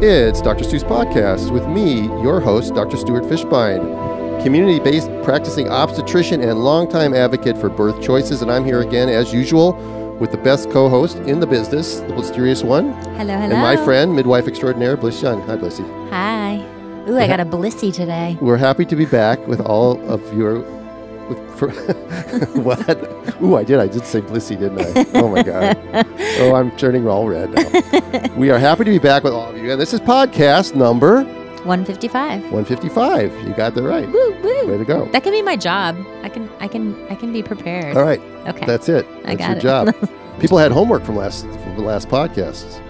It's Dr. Stu's podcast with me, your host, Dr. Stuart Fishbein, community based practicing obstetrician and longtime advocate for birth choices. And I'm here again, as usual, with the best co host in the business, the mysterious one, Hello, hello. and my friend, midwife extraordinaire, Blyss Young. Hi, Blissy. Hi. Ooh, I got a blissy today. We're happy to be back with all of your. With, for, what? Ooh, I did. I did say Blissy, didn't I? Oh my God. Oh, I'm turning all red now. we are happy to be back with all of you. And this is podcast number 155. 155. You got that right. Woo, woo. Way to go. That can be my job. I can I can I can be prepared. All right. Okay. That's it. I got your it. job. People had homework from last from the last podcasts.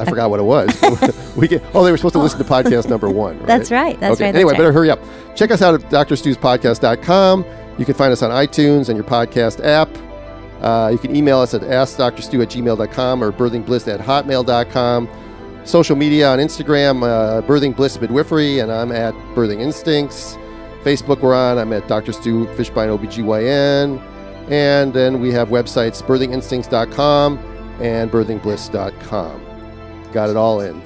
I forgot what it was. we get, oh, they were supposed to listen to podcast number one. Right? That's right. That's okay. right. Anyway, that's better hurry up. Check us out at drstuspodcast.com. You can find us on iTunes and your podcast app. Uh, you can email us at askdrstu at gmail.com or birthingbliss at hotmail.com. Social media on Instagram, uh, Birthing Bliss Midwifery, and I'm at Birthing Instincts. Facebook, we're on. I'm at Dr. Stu Fishbein OBGYN. And then we have websites birthinginstincts.com and birthingbliss.com. Got it all in.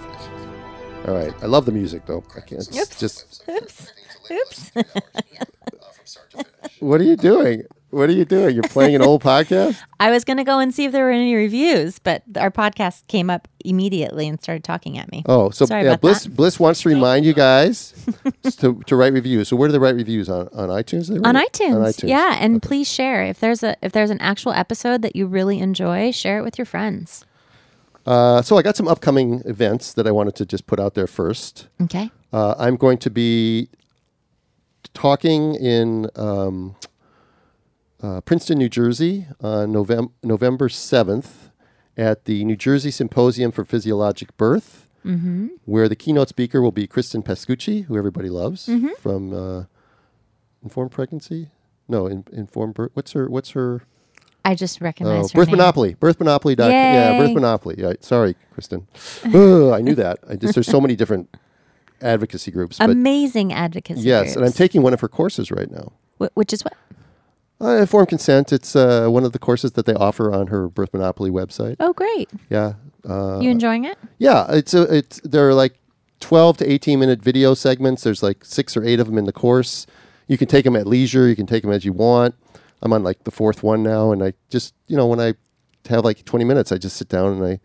All right. I love the music, though. I can't. Oops. just. Oops. Oops. What are you doing? What are you doing? You're playing an old podcast? I was going to go and see if there were any reviews, but our podcast came up immediately and started talking at me. Oh, so Sorry yeah, about Blyss that. Blyss wants to remind you guys to, to write reviews. So where do they write reviews on on iTunes? They on write? iTunes. On iTunes. Yeah, and please share if there's a if there's an actual episode that you really enjoy, share it with your friends. Uh, so I got some upcoming events that I wanted to just put out there first. Okay. Uh, I'm going to be talking in um, uh, Princeton, New Jersey on November November 7th at the New Jersey Symposium for Physiologic Birth, where the keynote speaker will be Kristen Pascucci, who everybody loves from uh, Informed Pregnancy. No, in, Informed Birth. What's her? What's her? I just Oh, recognize her Birth name. Monopoly. Birth Monopoly. Doc, yeah, Birth Monopoly. Yeah, sorry, Kristen. Ugh, I knew that. I just there's so many different advocacy groups, but Amazing advocacy. yes, and I'm taking one of her courses right now. Wh- which is what? Uh, informed consent. It's uh, one of the courses that they offer on her Birth Monopoly website. Oh, great. Yeah, uh, You enjoying it? yeah. It's a, it's there are like 12 to 18 minute video segments. There's like six or eight of them in the course. You can take them at leisure. You can take them as you want. I'm on like the fourth one now, and I just you know when I have like 20 minutes, I just sit down and I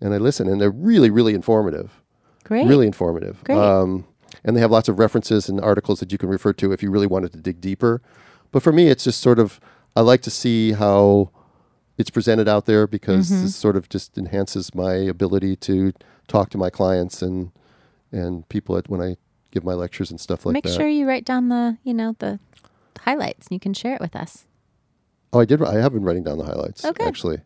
and I listen, and they're really really informative. Great. Really informative. Great. Um, and they have lots of references and articles that you can refer to if you really wanted to dig deeper. But for me, it's just sort of I like to see how it's presented out there because Mm-hmm. this sort of just enhances my ability to talk to my clients and and people at, when I give my lectures and stuff like Make that. Make sure you write down the, you know, the highlights. and You can share it with us. oh, I did. I have been writing down the highlights. Oh, good. Actually,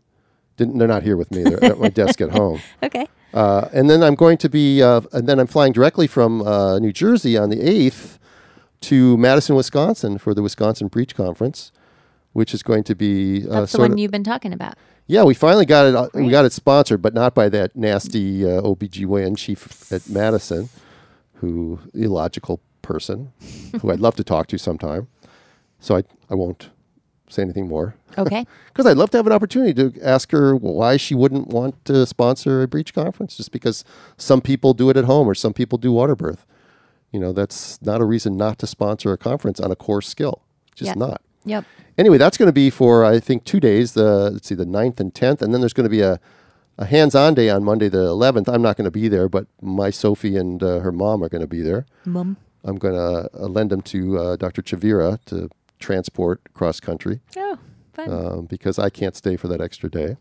didn't they're not here with me. They're at my desk at home. Okay. Uh, and then I'm going to be, uh, and then I'm flying directly from uh, New Jersey on the 8th to Madison, Wisconsin for the Wisconsin Breech Conference, which is going to be uh, That's the one you've been talking about. yeah, we finally got it. uh, We got it sponsored, but not by that nasty uh, OBGYN chief at Madison, who illogical person, who I'd love to talk to sometime. So I, I won't say anything more Okay. because I'd love to have an opportunity to ask her why she wouldn't want to sponsor a breech conference, just because some people do it at home or some people do water birth. You know, that's not a reason not to sponsor a conference on a core skill. Just Yeah. not. yep. Anyway, that's going to be for I think two days. The let's see, the 9th and tenth, and then there's going to be a, a hands-on day on Monday the eleventh. I'm not going to be there, but my Sophie and uh, her mom are going to be there. Mum. I'm going to uh, lend them to uh, Dr. Chavira to transport cross country Oh, fun. um, because I can't stay for that extra day.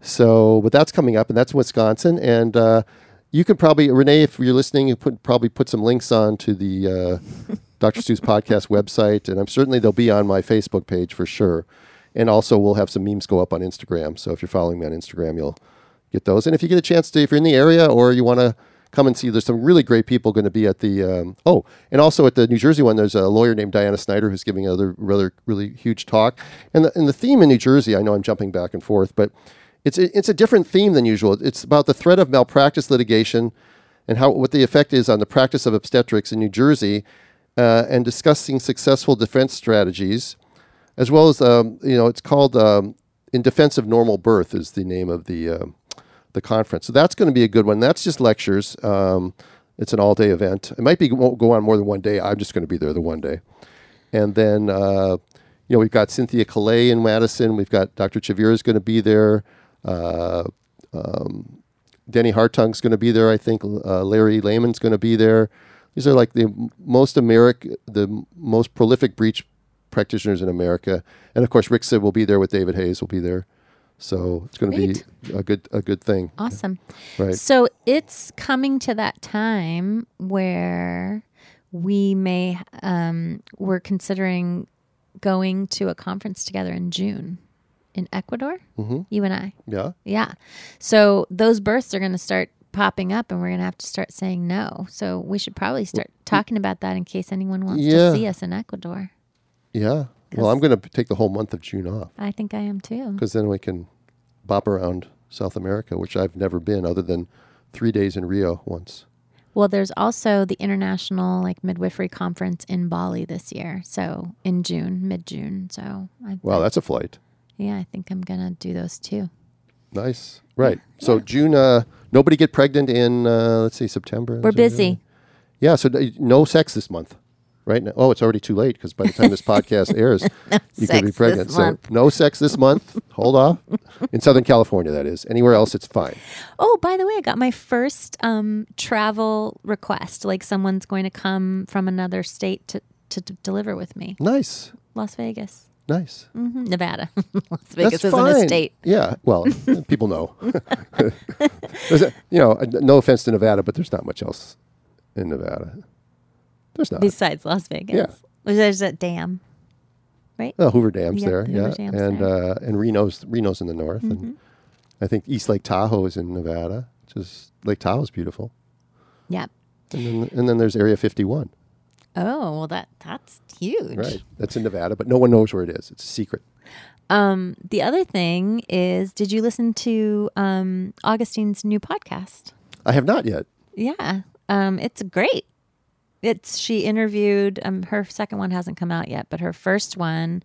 So, but that's coming up, and that's Wisconsin. And uh, you can probably, Renee, if you're listening, you put probably put some links on to the uh, Dr. Stu's podcast website, and I'm certainly they'll be on my Facebook page for sure. And also, we'll have some memes go up on Instagram. So if you're following me on Instagram, you'll get those. And if you get a chance to, if you're in the area or you want to come and see, there's some really great people going to be at the. Um, oh, and also at the New Jersey one, there's a lawyer named Diana Snyder who's giving another rather really huge talk. And the, and the theme in New Jersey, I know I'm jumping back and forth, but it's a, it's a different theme than usual. It's about the threat of malpractice litigation and how what the effect is on the practice of obstetrics in New Jersey, uh, and discussing successful defense strategies, as well as um, you know it's called um, "In Defense of Normal Birth" is the name of the uh, the conference. So that's going to be a good one. That's just lectures. Um, it's an all day event. It might be won't go on more than one day. I'm just going to be there the one day, and then uh, you know we've got Cynthia Caillagh in Madison. We've got Dr. Chavira is going to be there. Uh, um, Denny Hartung's going to be there. I think uh, Larry Lehman's going to be there. These are like the most America, the most prolific breech practitioners in America, and of course Rick Sid will be there with David Hayes. Will be there. So it's going to be a good a good thing, Awesome. right? So it's coming to that time where we may um, we're considering going to a conference together in June in Ecuador. Mm-hmm. You and I, Yeah. yeah. So those births are going to start popping up, and we're going to have to start saying no. So we should probably start talking about that in case anyone wants Yeah. to see us in Ecuador. Yeah. Well, I'm going to take the whole month of June off I think I am too. because then we can bop around South America, which I've never been other than three days in Rio once. Well, there's also the international like midwifery conference in Bali this year. So in June, mid June. So I, Wow, that's a flight. yeah, I think I'm gonna do those too. Nice. Right. So June, uh, nobody get pregnant in, uh, let's see, September. We're busy. Yeah. So no sex this month. Right now. Oh, it's already too late because by the time this podcast airs, you could be pregnant. So month. no sex this month. Hold off. In Southern California, that is. Anywhere else, it's fine. Oh, by the way, I got my first um, travel request. Like someone's going to come from another state to, to, d deliver with me. Nice. Las Vegas, Nice. hmm Nevada. Las Vegas That's isn't fine. a state. Yeah. Well, people know. There's a- you know, no offense to Nevada, but there's not much else in Nevada. There's not. Besides Las Vegas. Yeah. Well, There's a dam. Right? Oh, Hoover Dam's Yep, there, Hoover yeah, Dam's and there. Mm-hmm. Uh, and Reno's Reno's in the north, and I think East Lake Tahoe is in Nevada. Which is Lake Tahoe's beautiful, Yep. and then and then there's Area 51, Oh, well, that that's huge. right? That's in Nevada, but no one knows where it is. It's a secret. Um, the other thing is, did you listen to um, Augustine's new podcast? I have not yet. Yeah, um, it's great. It's she interviewed. Um, her second one hasn't come out yet, but her first one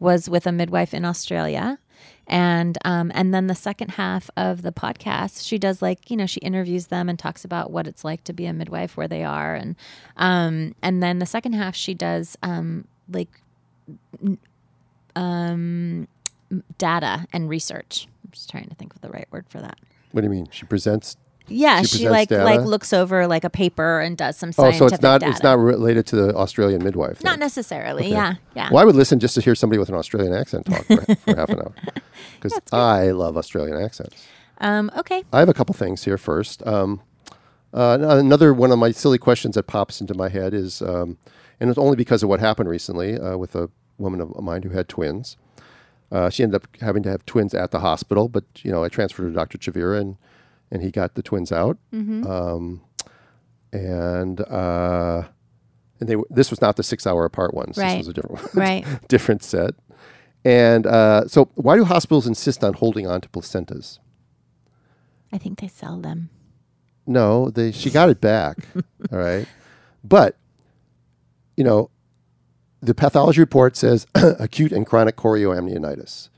was with a midwife in Australia, and um, and then the second half of the podcast, she does like you know she interviews them and talks about what it's like to be a midwife, where they are, and um, and then the second half she does um, like um, data and research. I'm just trying to think of the right word for that. What do you mean? She presents. Yeah, She she, like data? like looks over like a paper and does some scientific Oh, so it's not data. it's not related to the Australian midwife. Not necessarily. Okay. Yeah, yeah. Well, I would listen just to hear somebody with an Australian accent talk for, for half an hour because I love Australian accents. Um, okay. I have a couple things here first. Um, uh, another one of my silly questions that pops into my head is, um, and it's only because of what happened recently uh, with a woman of mine who had twins. Uh, she ended up having to have twins at the hospital, but you know I transferred to Dr. Chavira and and he got the twins out. Um, and uh, and they this was not the six hour apart ones. Right. This was a different one Right. different set. And uh, so, why do hospitals insist on holding on to placentas? I think they sell them. No, they she got it back. all right. But you know, the pathology report says acute and chronic chorioamnionitis.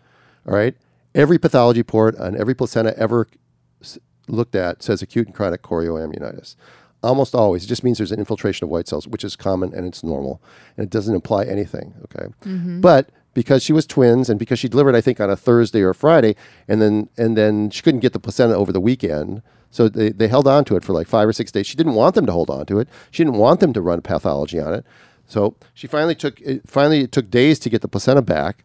All right. Every pathology report on every placenta ever looked at says acute and chronic chorioamnionitis. Almost always, it just means there's an infiltration of white cells, which is common and it's normal, and it doesn't imply anything. Okay, mm-hmm. but because she was twins and because she delivered, I think on a Thursday or a Friday, and then and then she couldn't get the placenta over the weekend, so they, they held on to it for like five or six days. She didn't want them to hold on to it. She didn't want them to run pathology on it. So she finally took it, finally it took days to get the placenta back,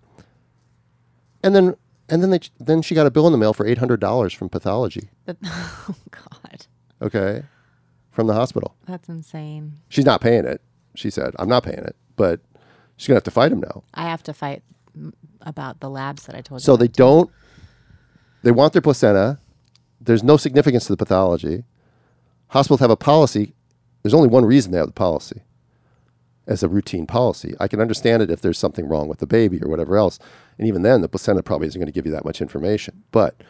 and then and then they then she got a bill in the mail for eight hundred dollars from pathology. But, oh God, Okay, from the hospital. that's insane. She's not paying it. She said, "I'm not paying it," but she's gonna have to fight him now. I have to fight about the labs that I told So you. they about. don't. They want their placenta. There's no significance to the pathology. Hospitals have a policy. There's only one reason they have the policy, as a routine policy. I can understand it if there's something wrong with the baby or whatever else, and even then, the placenta probably isn't going to give you that much information. But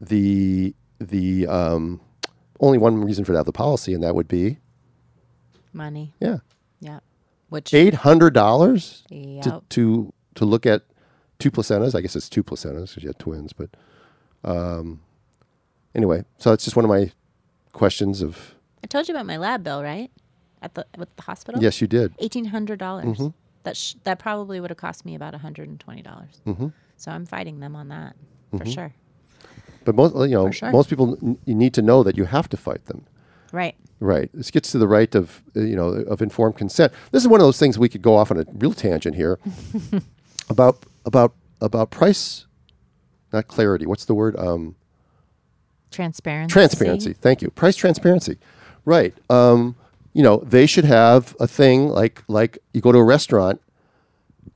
the the um, only one reason for that the policy, and that would be money. yeah, Yeah. Which eight hundred dollars to, to to look at two placentas. I guess it's two placentas because you had twins, but um, anyway, so that's just one of my questions of I told you about my lab bill, right? At the with the hospital. yes, you did. eighteen hundred dollars. Mm-hmm. That sh- that probably would have cost me about hundred and twenty dollars. Mm-hmm. So I'm fighting them on that for sure. But most you know sure. most people n- you need to know that you have to fight them. Right. Right. This gets to the right of uh, you know of informed consent. This is one of those things we could go off on a real tangent here about about about price, not clarity. What's the word? Um, Transparency. transparency. Thank you. Price transparency. Right. Um, you know they should have a thing like like you go to a restaurant,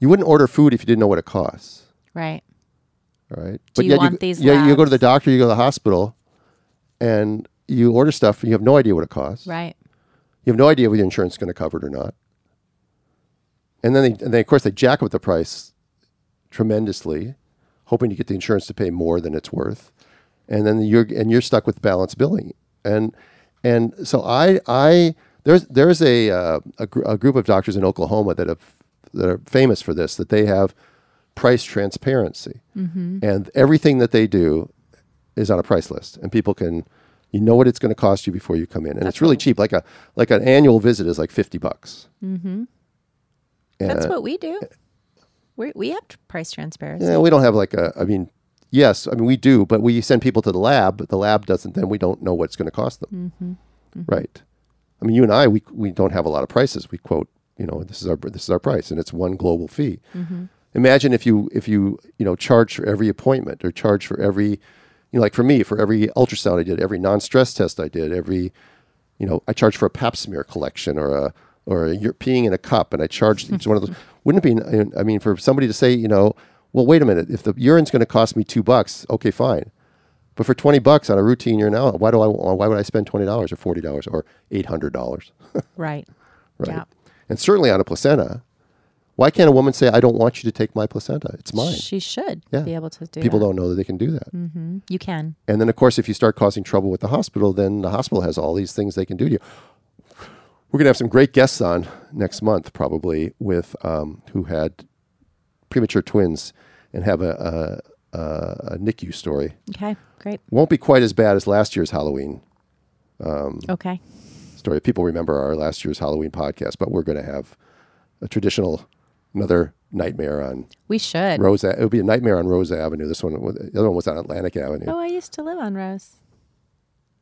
you wouldn't order food if you didn't know what it costs. Right. All right. Do you yet want these Yeah, you go to the doctor, you go to the hospital, and you order stuff, and you have no idea what it costs. Right. You have no idea whether your insurance is going to cover it or not. And then, they, and then, of course, they jack up the price tremendously, hoping to get the insurance to pay more than it's worth. And then you're and you're stuck with balance billing. And and so I I there's there's a uh, a, gr- a group of doctors in Oklahoma that have that are famous for this that they have price transparency, and everything that they do is on a price list, and people can you know what it's going to cost you before you come in, and it's really cheap. Like a like an annual visit is like fifty bucks. Mm-hmm. That's what we do. We we have price transparency. Yeah, we don't have like a. I mean, yes, I mean we do, but we send people to the lab. But the lab doesn't. Then we don't know what's going to cost them. Mm-hmm. Right. I mean, you and I, we we don't have a lot of prices. We quote, you know, this is our this is our price, and it's one global fee. Mm-hmm. Imagine if you if you you know charge for every appointment or charge for every, you know, like for me for every ultrasound I did, every non-stress test I did, every, you know, I charge for a Pap smear collection or a or a, you're peeing in a cup, and I charged each one of those. Wouldn't it be? I mean, for somebody to say, you know, well, wait a minute, if the urine's going to cost me two bucks, okay, fine. But for twenty bucks on a routine urine out, why do I? Why would I spend twenty dollars or forty dollars or eight hundred dollars? Right. right. Yeah. And certainly on a placenta, why can't a woman say, "I don't want you to take my placenta; it's mine"? She should Yeah. be able to do People that. don't know that they can do that. Mm-hmm. You can. And then, of course, if you start causing trouble with the hospital, then the hospital has all these things they can do to you. We're going to have some great guests on next month, probably with um, who had premature twins and have a, a, a, a NICU story. Okay. Great. Won't be quite as bad as last year's Halloween um, Okay. story. People remember our last year's Halloween podcast, but we're going to have a traditional another nightmare on We should. Rose. It would be a nightmare on Rose Avenue. This one, the other one was on Atlantic Avenue Oh, I used to live on Rose.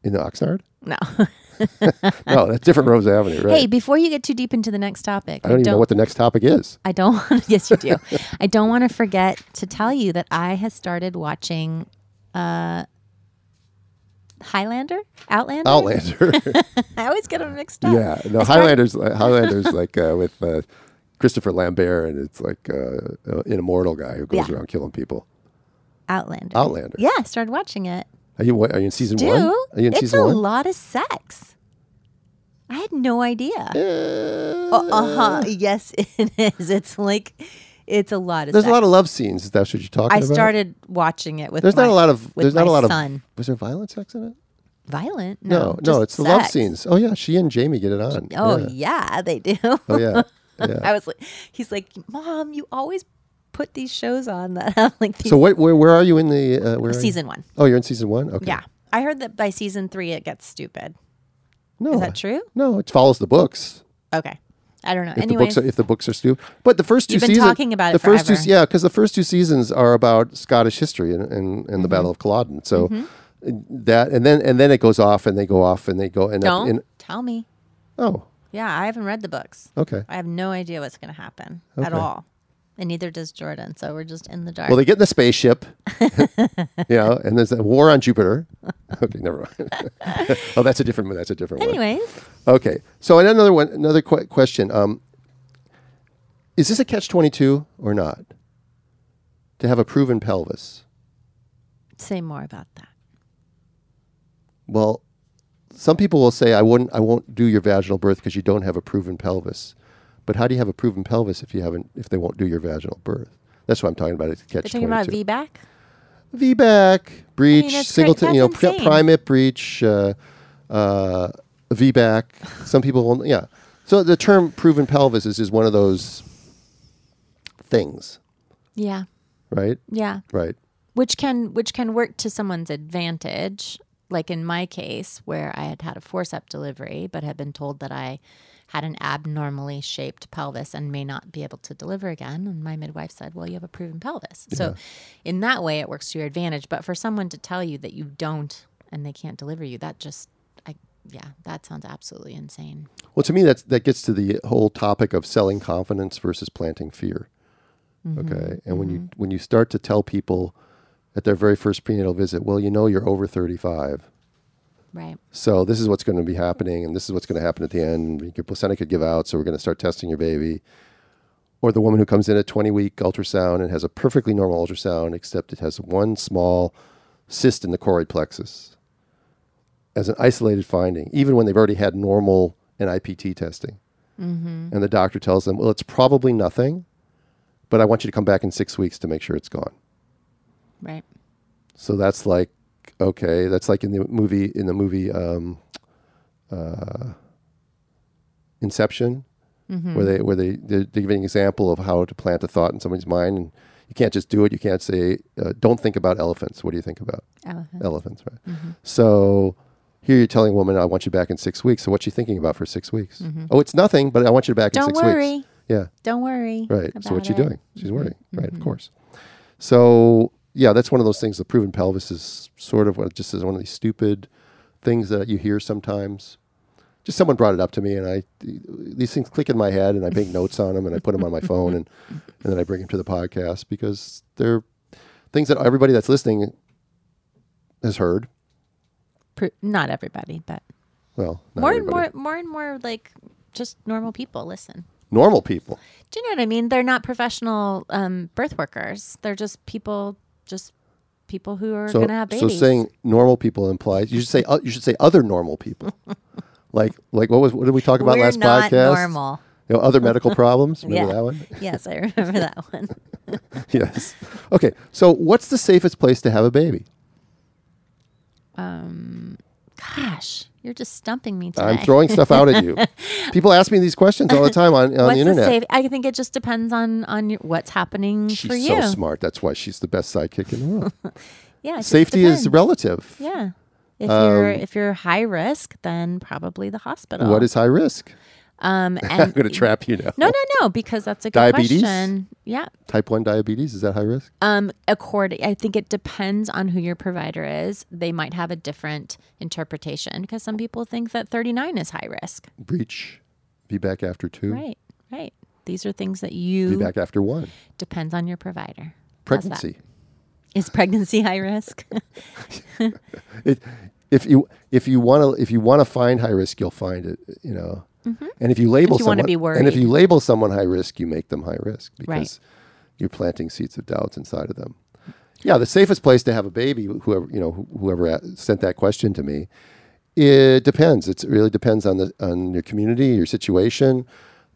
in the Oxnard. No. No, that's different Rose Avenue, right? Hey, before you get too deep into the next topic, I don't even know what the next topic is. I don't. yes, you do. I don't want to forget to tell you that I have started watching uh, Highlander, Outlander. Outlander. I always get them mixed up. yeah, no, Highlanders. Highlanders like uh, with uh, Christopher Lambert, and it's like uh, an immortal guy who goes Yeah. around killing people. Outlander. Outlander. Yeah, I started watching it. Are you what, are you in season Do one? Are you in it's season a one? lot of sex. I had no idea. Uh, Uh huh. Yes, it is. It's like it's a lot of. Sex. There's sex. a lot of love scenes. Is that what you're talking I about? started watching it with. There's my, not a lot of. There's not a lot son. of. Was there violent sex in it? violent. No, No, no, it's the love scenes. Oh yeah, she and Jamie get it on. Oh yeah. yeah, they do. Oh yeah. Yeah. I was like, he's like, Mom, you always put these shows on that have like these So what? Where, where are you in the uh, where season one. Oh, you're in season one. Okay. Yeah, I heard that by season three it gets stupid. No, Is that true? No, it follows the books. Okay, I don't know. If the books are if the books are stupid, but the first two You've been seasons talking about the first two yeah because the first two seasons are about Scottish history and and, and the Mm-hmm. Battle of Culloden. So that and then and then it goes off and they go off and they go and don't in tell me. oh Yeah, I haven't read the books. okay. I have no idea what's going to happen at all, and neither does Jordan. So we're just in the dark. Well, they get in the spaceship, you know, and there's a war on Jupiter. Okay, never mind. oh, that's a different one. That's a different one. Anyways, Okay, so another one, another qu- question. Um, is this a catch twenty two or not? To have a proven pelvis. say more about that. Well, some people will say I wouldn't, I won't do your vaginal birth because you don't have a proven pelvis. But how do you have a proven pelvis if you haven't, if they won't do your vaginal birth? That's what I'm talking about. It's catch. They're talking twenty about two. VBAC. VBAC, breech, that's great. singleton, you know, insane. primate breech, uh, uh, VBAC. Some people will, yeah. So the term proven pelvis is, is one of those things, Yeah, right? yeah. Right. Which can which can work to someone's advantage. like in my case, where I had had a forceps delivery, but had been told that I had an abnormally shaped pelvis and may not be able to deliver again. And my midwife said, Well, you have a proven pelvis. So, in that way, it works to your advantage. But for someone to tell you that you don't and they can't deliver you, that just, I, yeah, that sounds absolutely insane. Well, to me, that's that gets to the whole topic of selling confidence versus planting fear. Mm-hmm. Okay, and when you mm-hmm. when you start to tell people at their very first prenatal visit, well, you know, you're over 35. Right. So this is what's going to be happening, and this is what's going to happen at the end. Your placenta could give out, so we're going to start testing your baby. Or the woman who comes in at 20 week ultrasound and has a perfectly normal ultrasound, except it has one small cyst in the choroid plexus as an isolated finding, even when they've already had normal NIPT testing. Mm-hmm. And the doctor tells them, well, it's probably nothing, but I want you to come back in six weeks to make sure it's gone. Right. So that's like okay. That's like in the movie in the movie um, uh, Inception, where they where they they're, they're giving an example of how to plant a thought in somebody's mind, and you can't just do it. You can't say, uh, "Don't think about elephants." What do you think about Elephant. elephants? Right. So here you're telling a woman, "I want you back in six weeks." So what's she thinking about for six weeks? Oh, it's nothing, but I want you back in Don't six worry. weeks. Yeah. Don't worry. Right. So what's she it. doing? She's worrying. Right. Of course. So yeah, that's one of those things. The proven pelvis is sort of what just is one of these stupid things that you hear sometimes. Just someone brought it up to me, and I these things click in my head, and I make notes on them, and I put them on my phone, and and then I bring them to the podcast because they're things that everybody that's listening has heard. Not everybody, but Well, not more and more, more and more like just normal people listen. normal people. Do you know what I mean? They're not professional um, birth workers. They're just people, just people who are So, going to have babies. so saying normal people implies you should say uh, you should say other normal people. like like what was what did we talk about We're last not podcast? normal. You know, other medical problems. Remember Yeah. that one? yes, I remember that one. yes. Okay. So, what's the safest place to have a baby? Um, Gosh, you're just stumping me today. I'm throwing stuff out at you. People ask me these questions all the time on, on What's the internet. safe? I think it just depends on on your, what's happening She's for you. so smart. That's why she's the best sidekick in the world. Yeah, Safety is relative. Yeah. If you're um, if you're high risk, then probably the hospital. What is high risk? Um I'm going to trap you now. no no no because that's a good Diabetes? question. Yeah. Type 1 diabetes, is that high risk? Um, according, I think it depends on who your provider is. They might have a different interpretation because some people think that 39 is high risk. Breech. be back after two. Right, right. These are things that you. VBAC after one. depends on your provider. Pregnancy. Is pregnancy high risk? It, if you if you want to if you want to find high risk, you'll find it. You know, and if you label Mm-hmm. If you someone and if you label someone high risk, you make them high risk because Right. you're planting seeds of doubts inside of them. Yeah, the safest place to have a baby, whoever you know, whoever sent that question to me, it depends. It's, it really depends on the on your community, your situation,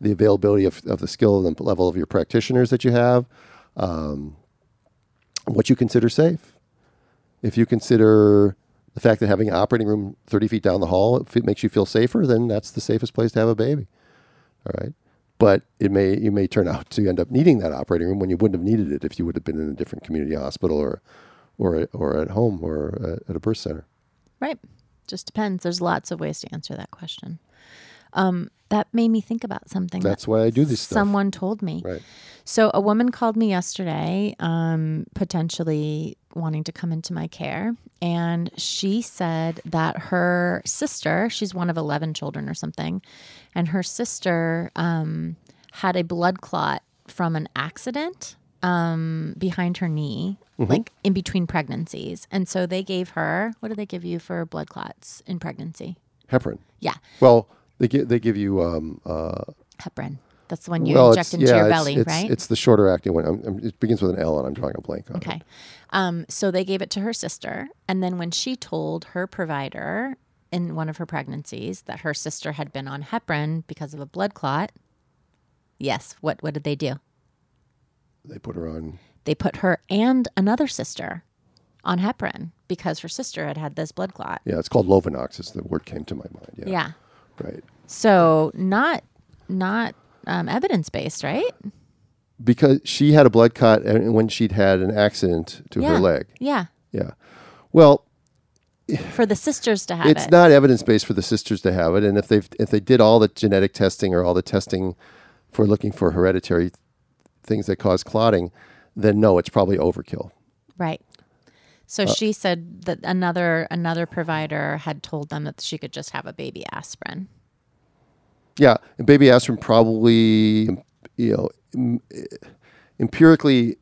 the availability of, of the skill and the level of your practitioners that you have, um, what you consider safe. If you consider the fact that having an operating room 30 feet down the hall if it makes you feel safer, then that's the safest place to have a baby. All right. But it may you may turn out to end up needing that operating room when you wouldn't have needed it if you would have been in a different community hospital or or or at home or uh, at a birth center. right. Just depends. There's lots of ways to answer that question. Um, that made me think about something. That's that why I do this stuff. Someone told me. Right. So a woman called me yesterday, um, potentially wanting to come into my care, and she said that her sister, she's one of eleven children or something, and her sister um, had a blood clot from an accident um, behind her knee, like in between pregnancies, and so they gave her. What do they give you for blood clots in pregnancy? Heparin. Yeah, Well, they give they give you um, uh, heparin. That's the one you well, inject into yeah, your belly, it's, right? It's the shorter acting one. I'm, I'm, it begins with an L, and I'm drawing a blank on it. Okay. Um, so they gave it to her sister. And then when she told her provider in one of her pregnancies that her sister had been on heparin because of a blood clot, yes, what, what did they do? They put her on. They put her and another sister on heparin because her sister had had this blood clot. Yeah, it's called Lovenox. Is the word came to my mind. Yeah. Yeah. Right. So not not um, evidence based, right? Because she had a blood clot and when she'd had an accident to yeah. her leg. Yeah. Yeah. Well, for the sisters to have it's it. not evidence based for the sisters to have it, and if they if they did all the genetic testing or all the testing for looking for hereditary things that cause clotting, then no, it's probably overkill. right. So Uh, she said that another another provider had told them that she could just have a baby aspirin. Yeah, and baby aspirin probably, you know, em- empirically,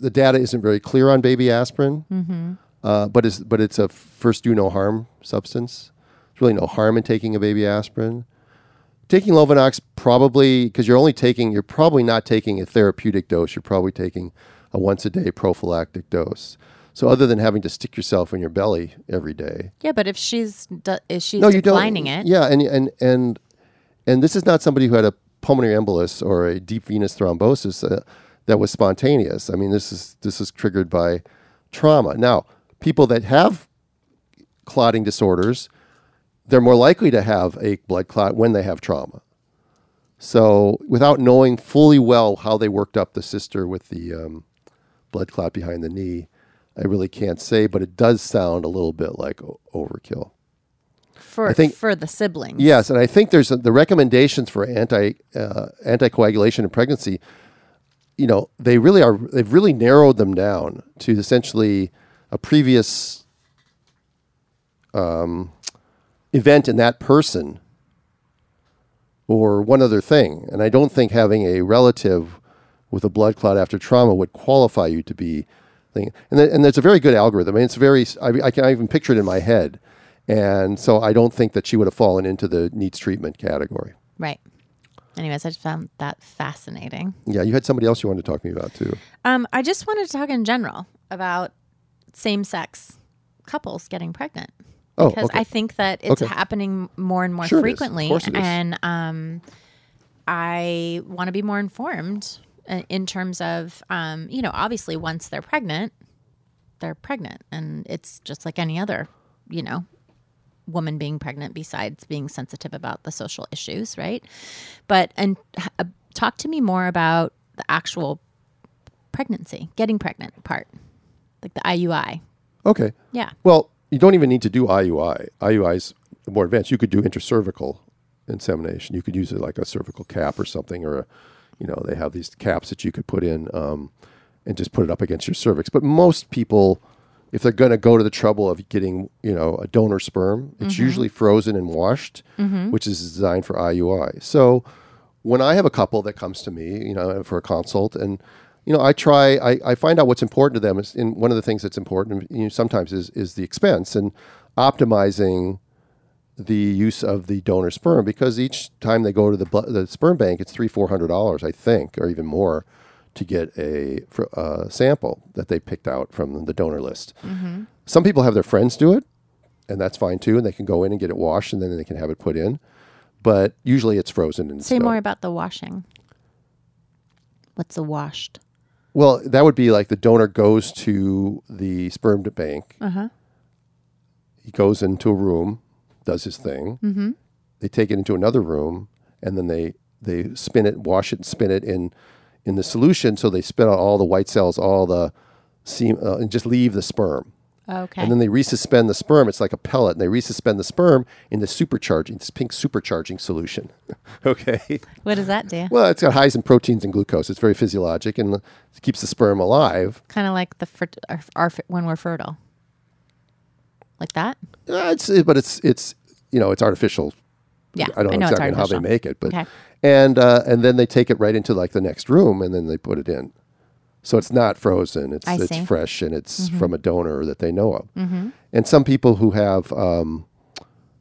the data isn't very clear on baby aspirin, mm-hmm. uh, but it's but it's a first do no harm substance. There's really no harm in taking a baby aspirin. Taking Lovenox probably because you're only taking you're probably not taking a therapeutic dose. You're probably taking a once a day prophylactic dose. So other than having to stick yourself in your belly every day, Yeah, but if she's if she's no, you don't. it, Yeah, and and and and this is not somebody who had a pulmonary embolus or a deep venous thrombosis uh, that was spontaneous. I mean, this is this is triggered by trauma. Now, people that have clotting disorders, they're more likely to have a blood clot when they have trauma. So, without knowing fully well how they worked up the sister with the um, blood clot behind the knee, I really can't say, but it does sound a little bit like overkill. For I think- for the siblings. Yes, and I think there's a, the recommendations for anti uh, anticoagulation in pregnancy. You know, they really are. They've really narrowed them down to essentially a previous um, event in that person, or one other thing. And I don't think having a relative with a blood clot after trauma would qualify you to be. Thing. And th- and there's a very good algorithm. I mean, it's very. I, I can I even picture it in my head. And so I don't think that she would have fallen into the needs treatment category. Right. Anyways, I just found that fascinating. Yeah, you had somebody else you wanted to talk to me about too. Um, I just wanted to talk in general about same sex couples getting pregnant. Oh, because okay. I think that it's Okay. happening more and more Sure it is. Of frequently, course it is. and um, I want to be more informed uh, in terms of, um, you know, obviously once they're pregnant, they're pregnant, and it's just like any other, you know, woman being pregnant. Besides being sensitive about the social issues, right? But and uh, talk to me more about the actual pregnancy, getting pregnant part, like the IUI. Okay. Yeah. Well, you don't even need to do IUI. IUI is more advanced. You could do intercervical insemination. You could use it like a cervical cap or something, or a, you know, they have these caps that you could put in um, and just put it up against your cervix. But most people, if they're going to go to the trouble of getting, you know, a donor sperm, it's mm-hmm. usually frozen and washed, mm-hmm. which is designed for IUI. So when I have a couple that comes to me, you know, for a consult, and you know, I try, I, I find out what's important to them. Is, and one of the things that's important, you know, sometimes is is the expense and optimizing the use of the donor sperm because each time they go to the the sperm bank, it's three four hundred dollars, I think, or even more, to get a uh, sample that they picked out from the donor list. Some people have their friends do it, and that's fine too, and they can go in and get it washed, and then they can have it put in. But usually, it's frozen and Say stuff. more about the washing. What's the washed? Well, that would be like the donor goes to the sperm bank. Uh-huh. He goes into a room, does his thing. Mm-hmm. They take it into another room, and then they they spin it, wash it, and spin it in in the solution. So they spit out all the white cells, all the seam, uh, and just leave the sperm. Okay. And then they resuspend the sperm. It's like a pellet, and they resuspend the sperm in the supercharging, this pink supercharging solution. okay. what does that do? Well, it's got highs in proteins and glucose. It's very physiologic and it keeps the sperm alive. Kind of like the fer- our, our, when we're fertile. Like that? Uh, it's but it's it's you know it's artificial. Yeah. I don't know, know exactly how they make it, but Okay. and uh, and then they take it right into like the next room and then they put it in. So it's not frozen. It's I it's see. Mm-hmm. fresh and it's from a donor that they know of. And some people who have um,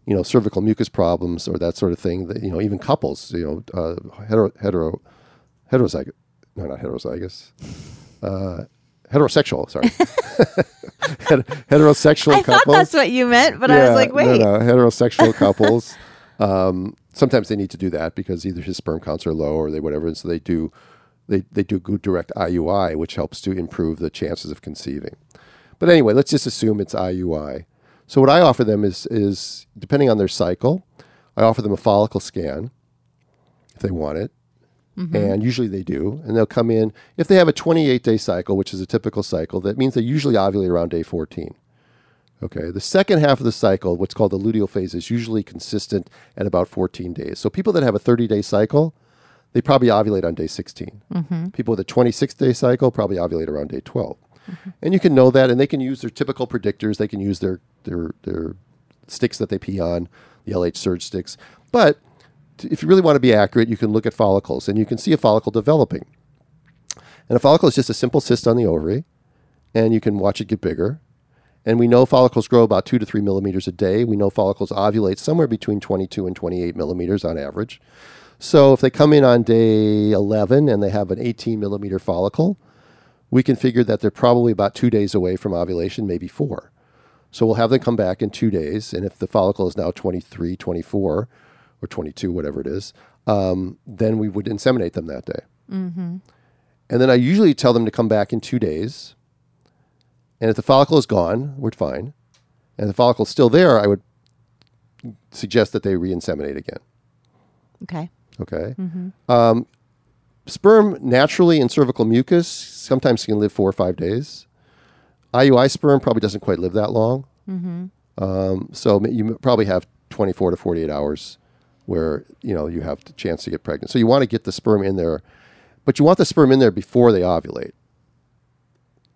you know cervical mucus problems or that sort of thing. That, you know even couples. You know uh, hetero hetero heterozygous. No, not heterozygous. Uh, heterosexual. Sorry. Heterosexual I couples. thought that's what you meant, but I was like, wait. No, no, heterosexual couples. Um, sometimes they need to do that because either his sperm counts are low or they whatever, and so they do they they do good direct IUI, which helps to improve the chances of conceiving. But anyway, let's just assume it's IUI. So what I offer them is is depending on their cycle, I offer them a follicle scan if they want it. And usually they do. And they'll come in. If they have a 28 day cycle, which is a typical cycle, that means they usually ovulate around day 14. Okay. The second half of the cycle, what's called the luteal phase, is usually consistent at about 14 days. So people that have a 30 day cycle, they probably ovulate on day 16. Mm-hmm. People with a 26 day cycle probably ovulate around day 12. Mm-hmm. And you can know that, and they can use their typical predictors. They can use their, their, their sticks that they pee on, the LH surge sticks. But if you really want to be accurate, you can look at follicles, and you can see a follicle developing. And a follicle is just a simple cyst on the ovary, and you can watch it get bigger. And we know follicles grow about two to three millimeters a day. We know follicles ovulate somewhere between 22 and 28 millimeters on average. So if they come in on day 11 and they have an 18 millimeter follicle, we can figure that they're probably about two days away from ovulation, maybe four. So we'll have them come back in two days. And if the follicle is now 23, 24, or 22, whatever it is, um, then we would inseminate them that day. And then I usually tell them to come back in two days. And if the follicle is gone, we're fine. And if the follicle is still there, I would suggest that they re-inseminate again. Okay. Okay. Um, sperm naturally in cervical mucus sometimes can live four or five days. IUI sperm probably doesn't quite live that long. Um, so you probably have 24 to 48 hours where you know you have the chance to get pregnant. So you want to get the sperm in there, but you want the sperm in there before they ovulate.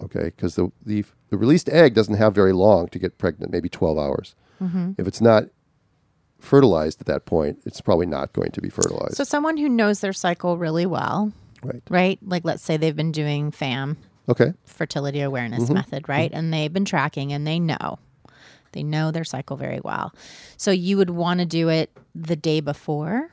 Okay, because the, the the released egg doesn't have very long to get pregnant, maybe 12 hours. Mm-hmm. If it's not fertilized at that point, it's probably not going to be fertilized. So someone who knows their cycle really well, right. right? Like let's say they've been doing FAM, Okay. fertility awareness mm-hmm. method, right? Mm-hmm. And they've been tracking and they know. They know their cycle very well. So you would want to do it the day before?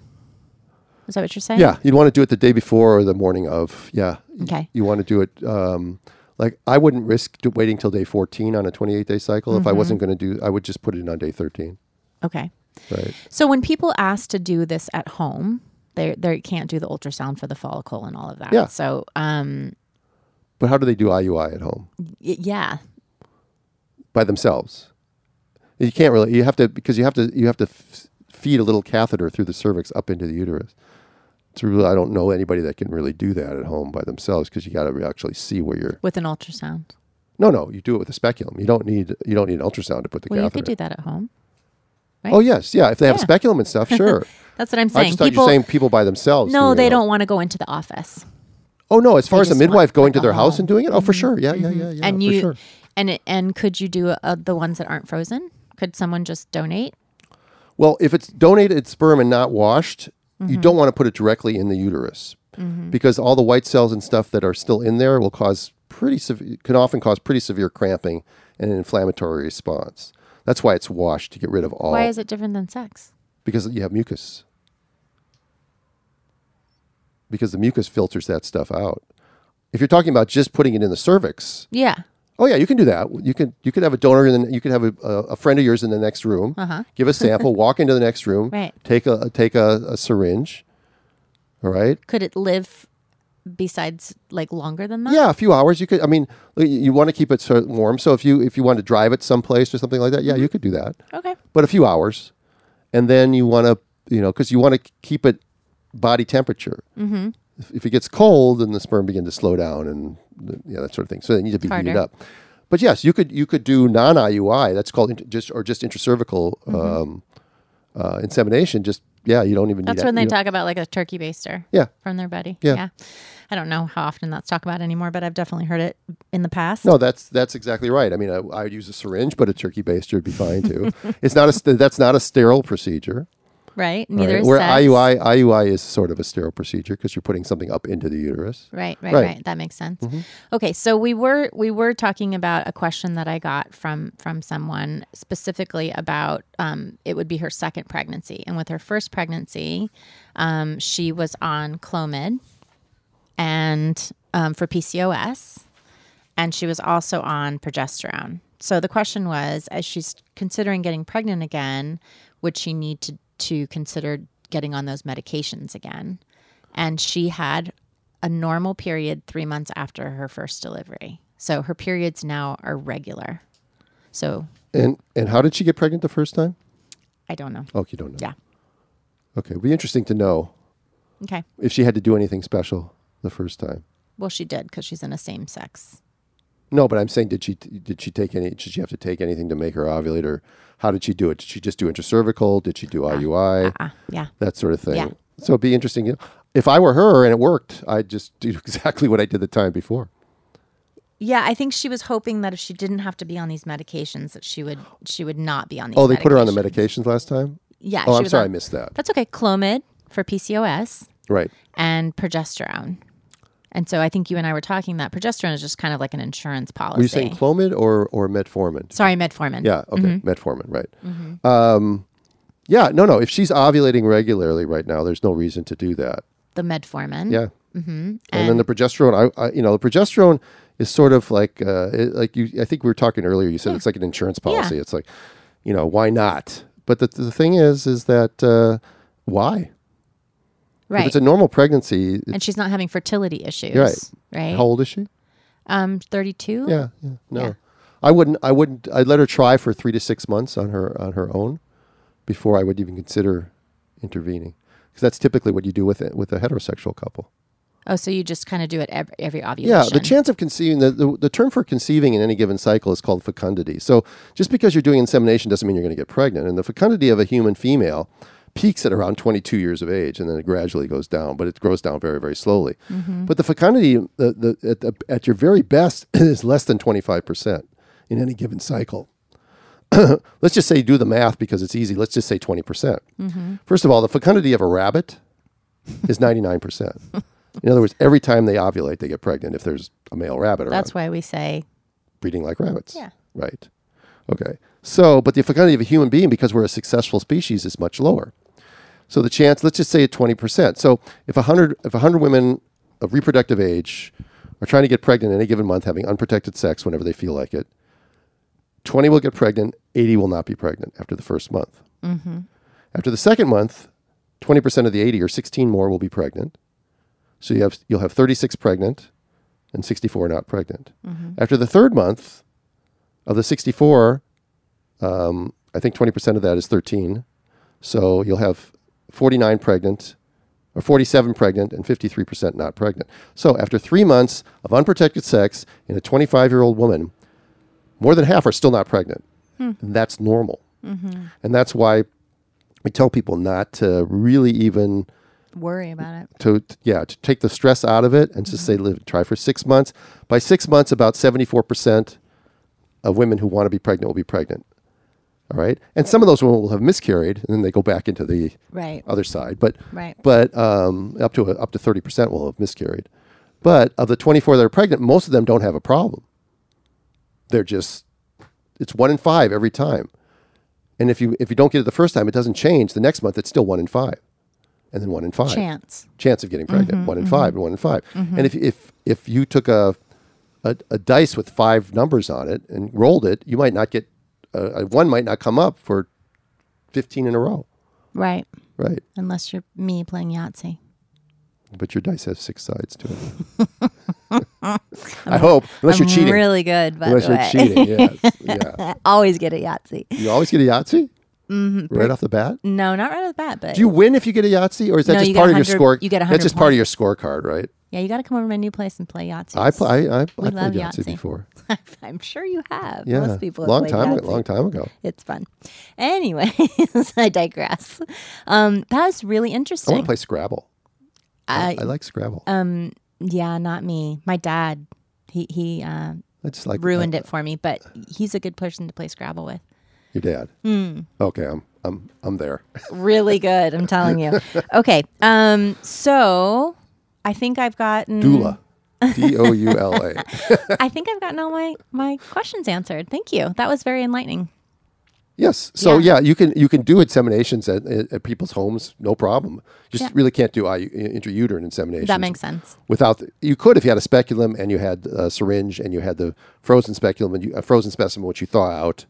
Is that what you're saying? Yeah, you'd want to do it the day before or the morning of. Yeah. Okay. You want to do it. Um, like I wouldn't risk waiting till day 14 on a 28 day cycle. If I wasn't going to do, I would just put it in on day 13. Okay. Right. So when people ask to do this at home, they they can't do the ultrasound for the follicle and all of that. Yeah. So um But how do they do IUI at home y- yeah. by themselves? You can't really. You have to because you have to you have to f- feed a little catheter through the cervix up into the uterus. I don't know anybody that can really do that at home by themselves because you got to actually see where you're. With an ultrasound. No, no, you do it with a speculum. You don't need you don't need an ultrasound to put the Well, you catheter. could do that at home. Oh yes, yeah. If they have Yeah. speculum and stuff, sure. That's what I'm saying. I just thought people you're saying people by themselves. No, they don't want to go into the office. Oh no, as far as a midwife going to their house and doing it, oh for sure, yeah, yeah, yeah, yeah, and you sure. and it, and could you do uh, the ones that aren't frozen? Could someone just donate? Well, if it's donated sperm and not washed, you Mm-hmm. don't want to put it directly in the uterus because all the white cells and stuff that are still in there will cause pretty severe, can often cause pretty severe cramping and an inflammatory response. That's why it's washed to get rid of all. Why is it different than sex? Because you have mucus. Because the mucus filters that stuff out. If you're talking about just putting it in the cervix, Yeah. Oh yeah, you can do that. You can you could have a donor and then you could have a, a, a friend of yours in the next room. Uh-huh. Give a sample, walk into the next room, Right. take a take a, a syringe. All right. Could it live besides like longer than that? Yeah, a few hours. You could. I mean, you, you want to keep it sort of warm. So if you if you want to drive it someplace or something like that, yeah, you could do that. Okay. But a few hours, and then you want to you know because you want to keep it body temperature. Mm-hmm. If, it gets cold, then the sperm begin to slow down and yeah that sort of thing. So they need to be heated up. But yes, you could you could do non IUI. That's called int- just or just intracervical um, uh, insemination. Just yeah, you don't even. Mm-hmm. That's when they you know- talk about like a turkey baster Yeah. from their buddy. Yeah. I don't know how often that's talked about anymore, but I've definitely heard it in the past. No, that's that's exactly right. I mean, I, I would use a syringe, but a turkey baster would be fine too. it's not a that's not a sterile procedure. Right? Neither right? Where sex. IUI IUI is sort of a sterile procedure because you're putting something up into the uterus. Right, right, Right. right, That makes sense. Okay, so we were we were talking about a question that I got from from someone specifically about um, it would be her second pregnancy, and with her first pregnancy, um, she was on Clomid, and um, for PCOS, and she was also on progesterone. So the question was, as she's considering getting pregnant again, would she need to to consider getting on those medications again? And she had a normal period three months after her first delivery. So her periods now are regular. So And and how did she get pregnant the first time? I don't know. Oh, you don't know. Yeah. Okay, it'd be interesting to know Okay. if she had to do anything special the first time. Well, she did because she's in a same sex No, but I'm saying, did she did she take any? Did she have to take anything to make her ovulate, or how did she do it? Did she just do intracervical? Did she do IUI? Ah, yeah. That sort of thing. Yeah. So it'd be interesting. you know, If I were her and it worked, I'd just do exactly what I did the time before. Yeah, I think she was hoping that if she didn't have to be on these medications, that she would she would not be on these. Oh, they put her on the medications. last time. Yeah. Oh, I'm sorry, I missed that. That's okay. Clomid for PCOS Right. and progesterone. And so I think you and I were talking that progesterone is just kind of like an insurance policy. Were you saying Clomid or or metformin? Sorry, metformin. Yeah. Okay. Mm-hmm. Metformin. Right. Um, yeah. No. No. If she's ovulating regularly right now, there's no reason to do that. The metformin. Yeah. Mm-hmm. And, then the progesterone, I, I, you know, the progesterone is sort of like, uh, it, like you. I think we were talking earlier. You said it's like an insurance policy. It's like, you know, why not? But the the thing is, is that uh, why? If Right. it's a normal pregnancy, and she's not having fertility issues. Right. Right. how old is she? Um, 32. Yeah, yeah, no. Yeah. I wouldn't. I wouldn't. I'd let her try for three to six months on her on her own before I would even consider intervening, because that's typically what you do with it with a heterosexual couple. Oh, so you just kind of do it every, every ovulation. Yeah, the chance of conceiving the, the the term for conceiving in any given cycle is called fecundity. So just because you're doing insemination doesn't mean you're going to get pregnant. And the fecundity of a human female peaks at around 22 years of age, and then it gradually goes down, but it grows down very very slowly. Mm-hmm. But the fecundity the, the, at, the, at your very best is less than 25 percent in any given cycle. Let's just say do the math because it's easy. Let's just say 20 percent. Mm-hmm. First of all, the fecundity of a rabbit is 99 percent. In other words, every time they ovulate, they get pregnant if there's a male rabbit around That's why we say breeding like rabbits. Yeah. Right. Okay. So, but the fecundity of a human being, because we're a successful species, is much lower. So the chance, let's just say at 20%. So if 100, if 100 women of reproductive age are trying to get pregnant in any given month, having unprotected sex whenever they feel like it, 20 will get pregnant, 80 will not be pregnant after the first month. After the second month, 20% of the 80 or 16 more will be pregnant. So you have, you'll have 36 pregnant and 64 not pregnant. After the third month of the 64, um, I think 20% of that is 13. So you'll have 49 pregnant, or 47 pregnant, and 53% not pregnant. So after three months of unprotected sex in a 25 year old woman, more than half are still not pregnant. Hmm. And that's normal. Mm-hmm. And that's why we tell people not to really even worry about it. to to- yeah to take the stress out of it and just say mm-hmm. live try for six months by six months about 74% of women who want to be pregnant will be pregnant all right? And some of those women will have miscarried and then they go back into the Right. other side. But Right. but um, up to a, up to 30% will have miscarried. But of the 24 that are pregnant most of them don't have a problem. They're just it's one in five every time. And if you if you don't get it the first time it doesn't change the next month it's still one in five. And then one in five. Chance. chance of getting pregnant, mm-hmm. one in five and one in 5 mm-hmm. And if if if you took a, a a dice with five numbers on it and rolled it, you might not get uh, one might not come up for fifteen in a row, Right. right? Unless you're me playing Yahtzee. But your dice has six sides to it. I hope, unless I'm you're cheating. really good, by unless the you're cheating, yes, yeah. Always get a Yahtzee. You always get a Yahtzee right off the bat. No, not right off the bat, but Do you win if you get a Yahtzee, or is that No, just part of your score? you get That's 100 just part of your scorecard, right? yeah, you got to come over to my new place and play Yahtzee. I play. I, I, I played Yahtzee, Yahtzee. before. I'm sure you have. Yeah, Most people have long played time, Yahtzee. long time ago. It's fun. Anyways, I digress. Um, that was really interesting. I want to play Scrabble. I- I like Scrabble. um, yeah, not me. My dad, he he uh, I just like ruined uh, it for me, but he's a good person to play Scrabble with. Your dad. Hmm. Okay, I'm I'm I'm there. Really good, I'm telling you. Okay, um, so I think I've gotten Doula. D O U L A. I think I've gotten all my my questions answered. Thank you. That was very enlightening. Yes. So Yeah. yeah. you can you can do inseminations at, at, at people's homes, no problem. Just Yeah. really can't do intrauterine insemination. That makes sense. Without the, you could if you had a speculum and you had a syringe and you had the frozen speculum and you, a frozen specimen which you thaw out,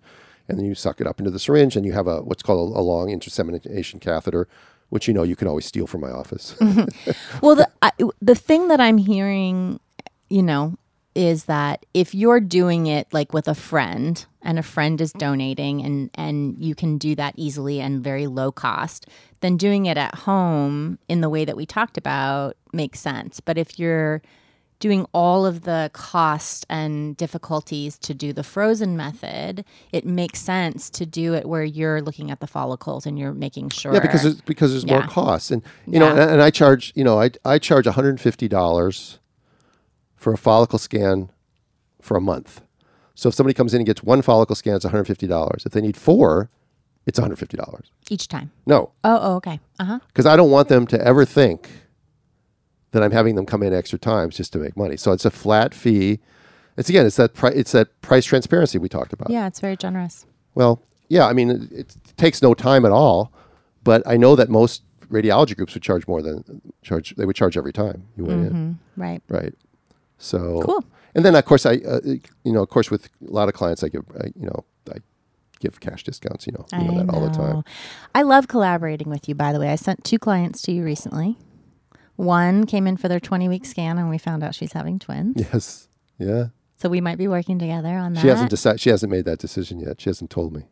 and then you suck it up into the syringe and you have a what's called a, a long insemination catheter, which you know you can always steal from my office. Mm-hmm. Well, the I, the thing that I'm hearing, you know, is that if you're doing it like with a friend and a friend is donating and and you can do that easily and very low cost, then doing it at home in the way that we talked about makes sense. But if you're doing all of the cost and difficulties to do the frozen method, it makes sense to do it where you're looking at the follicles and you're making sure. Yeah, because there's, because there's more costs, and you know, and, and I charge, you know, I I charge 150 dollars for a follicle scan for a month. So if somebody comes in and gets one follicle scan, it's 150 dollars. If they need four, it's 150 dollars. each time. No, Oh, oh okay. Uh huh. because I don't want them to ever think that I'm having them come in extra times just to make money. So it's a flat fee. It's again, it's that pri- it's that price transparency we talked about. Yeah, it's very generous. Well, yeah, I mean, it, it takes no time at all, but I know that most radiology groups would charge more than charge. They would charge every time you went in, Right. right? So Cool. And then of course I, uh, you know, of course with a lot of clients I give, I, you know, I give cash discounts. You know, you know that all the time. I love collaborating with you, by the way. I sent two clients to you recently. One came in for their 20 week scan and we found out she's having twins. Yes, yeah. So we might be working together on that. She hasn't decided. She hasn't made that decision yet. She hasn't told me.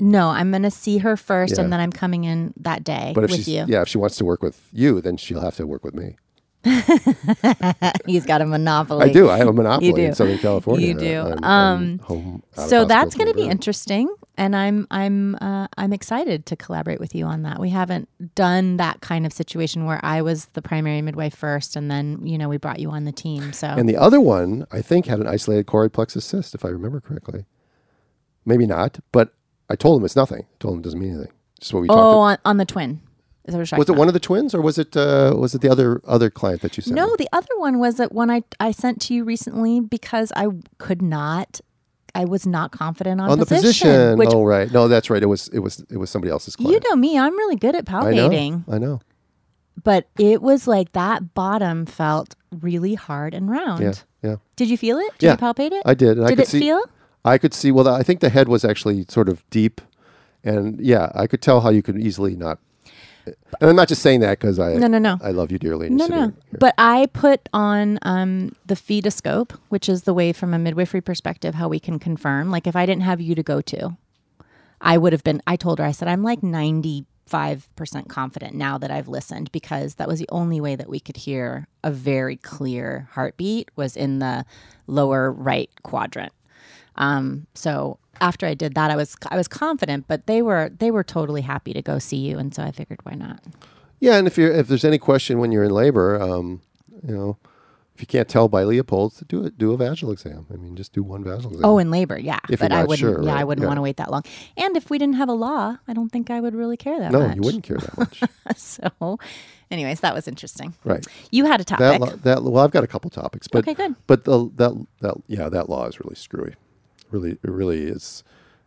no, I'm going to see her first Yeah. and then I'm coming in that day But if with you. yeah, if she wants to work with you, then she'll have to work with me. He's got a monopoly. I do. I have a monopoly in Southern California. You do. on Um, of so that's going to be interesting and i'm i'm uh, i'm excited to collaborate with you on that we haven't done that kind of situation where i was the primary midwife first and then you know we brought you on the team so And the other one, I think, had an isolated choroid plexus cyst, if I remember correctly. Maybe not, but I told him it's nothing. I told him it doesn't mean anything. Just what we oh talked on, on the twin Is that what you're about. talking Was it about? one of the twins, or was it uh, was it the other other client that you sent? no me? the other one was that one I, I sent to you recently because i could not i was not confident on, on the position. which oh, right. No, that's right. It was it was it was somebody else's you know me i'm really good at I know. palpating I know. but it was like that bottom felt really hard and round Yeah, yeah. did you feel it did Yeah, you palpate it I did. And I did could it see. feel I could see. Well, I think the head was actually sort of deep, and yeah, I could tell how you could easily not. And I'm not just saying that because I No, no, no. I love you dearly. No, no. But I put on um, the fetoscope, which is the way from a midwifery perspective how we can confirm. Like if I didn't have you to go to, I would have been. I told her. I said I'm like ninety five percent confident now that I've listened because that was the only way that we could hear a very clear heartbeat was in the lower right quadrant. Um, so after I did that, I was I was confident, but they were they were totally happy to go see you, and so I figured why not. Yeah, and if you're if there's any question when you're in labor, um, you know, if you can't tell by Leopold's, do it. Do a vaginal exam. I mean, just do one vaginal exam. Oh, in labor, yeah. If but you're I wouldn't. sure, yeah, I wouldn't yeah. want to wait that long. And if we didn't have a law, I don't think I would really care that no, much. No, you wouldn't care that much, so, anyways, that was interesting. right? You had a That topic. law, that well, I've got a couple topics, but Okay, good. But the that that yeah, that law is really screwy. Really, it really is.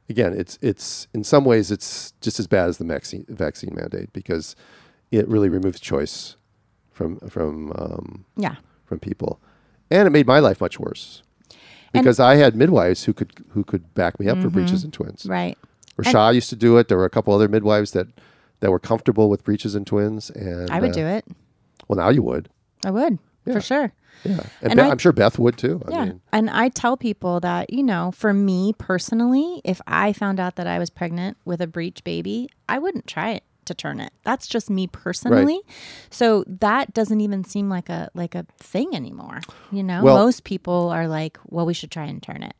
Again, it's it's in some ways it's just as bad as the vaccine vaccine mandate because it really removes choice from from um, yeah, from people, and it made my life much worse And- because I had midwives who could who could back me up for breeches and twins. Mm-hmm. right. Rashad used to do it. There were a couple other midwives that that were comfortable with breeches and twins, and I would uh, do it. Well, now you would, I would Yeah. for sure. yeah, and, And Beth- I- I'm sure Beth would too. I yeah, mean, and I tell people that you know, for me personally, if I found out that I was pregnant with a breech baby, I wouldn't try it to turn it. That's just me personally. So that doesn't even seem like a like a thing anymore. You know, Well- most people are like, "Well, we should try and turn it."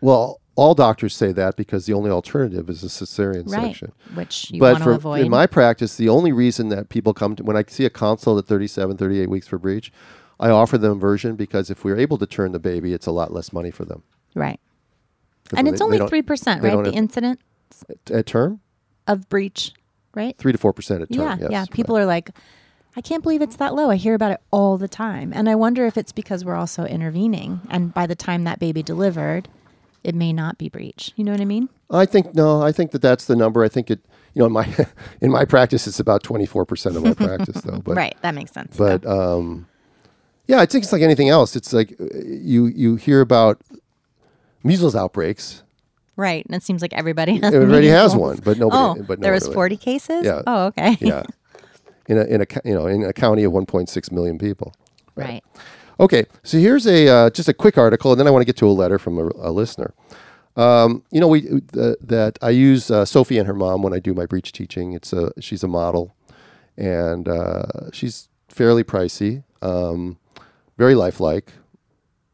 Well, all doctors say that because the only alternative is a cesarean right section. which you but want to avoid in my practice, the only reason that people come to when I see a consult at 37, 38 weeks for breech, I offer them inversion because if we're able to turn the baby, it's a lot less money for them. right and it's they only 3% right the incident at, at term, of breech right three to four percent at term. yeah yes, yeah right. people are like i can't believe it's that low i hear about it all the time and i wonder if it's because we're also intervening and by the time that baby delivered it may not be breech you know what i mean I think no. I think that that's the number. I think it. You know, in my in my practice, it's about twenty four percent of my practice, though. But right that makes sense but um, yeah, I think it's like anything else. It's like uh, you you hear about measles outbreaks. right and it seems like everybody has Everybody has one, but nobody. oh but there was 40 cases Yeah. oh okay Yeah, in a in a you know in a county of one point six million people. right Okay, so here's a uh, just a quick article, and then I want to get to a letter from a, a listener. Um, you know, we uh, that I use uh, Sophie and her mom when I do my breech teaching. It's a she's a model, and uh, she's fairly pricey. Um, very lifelike.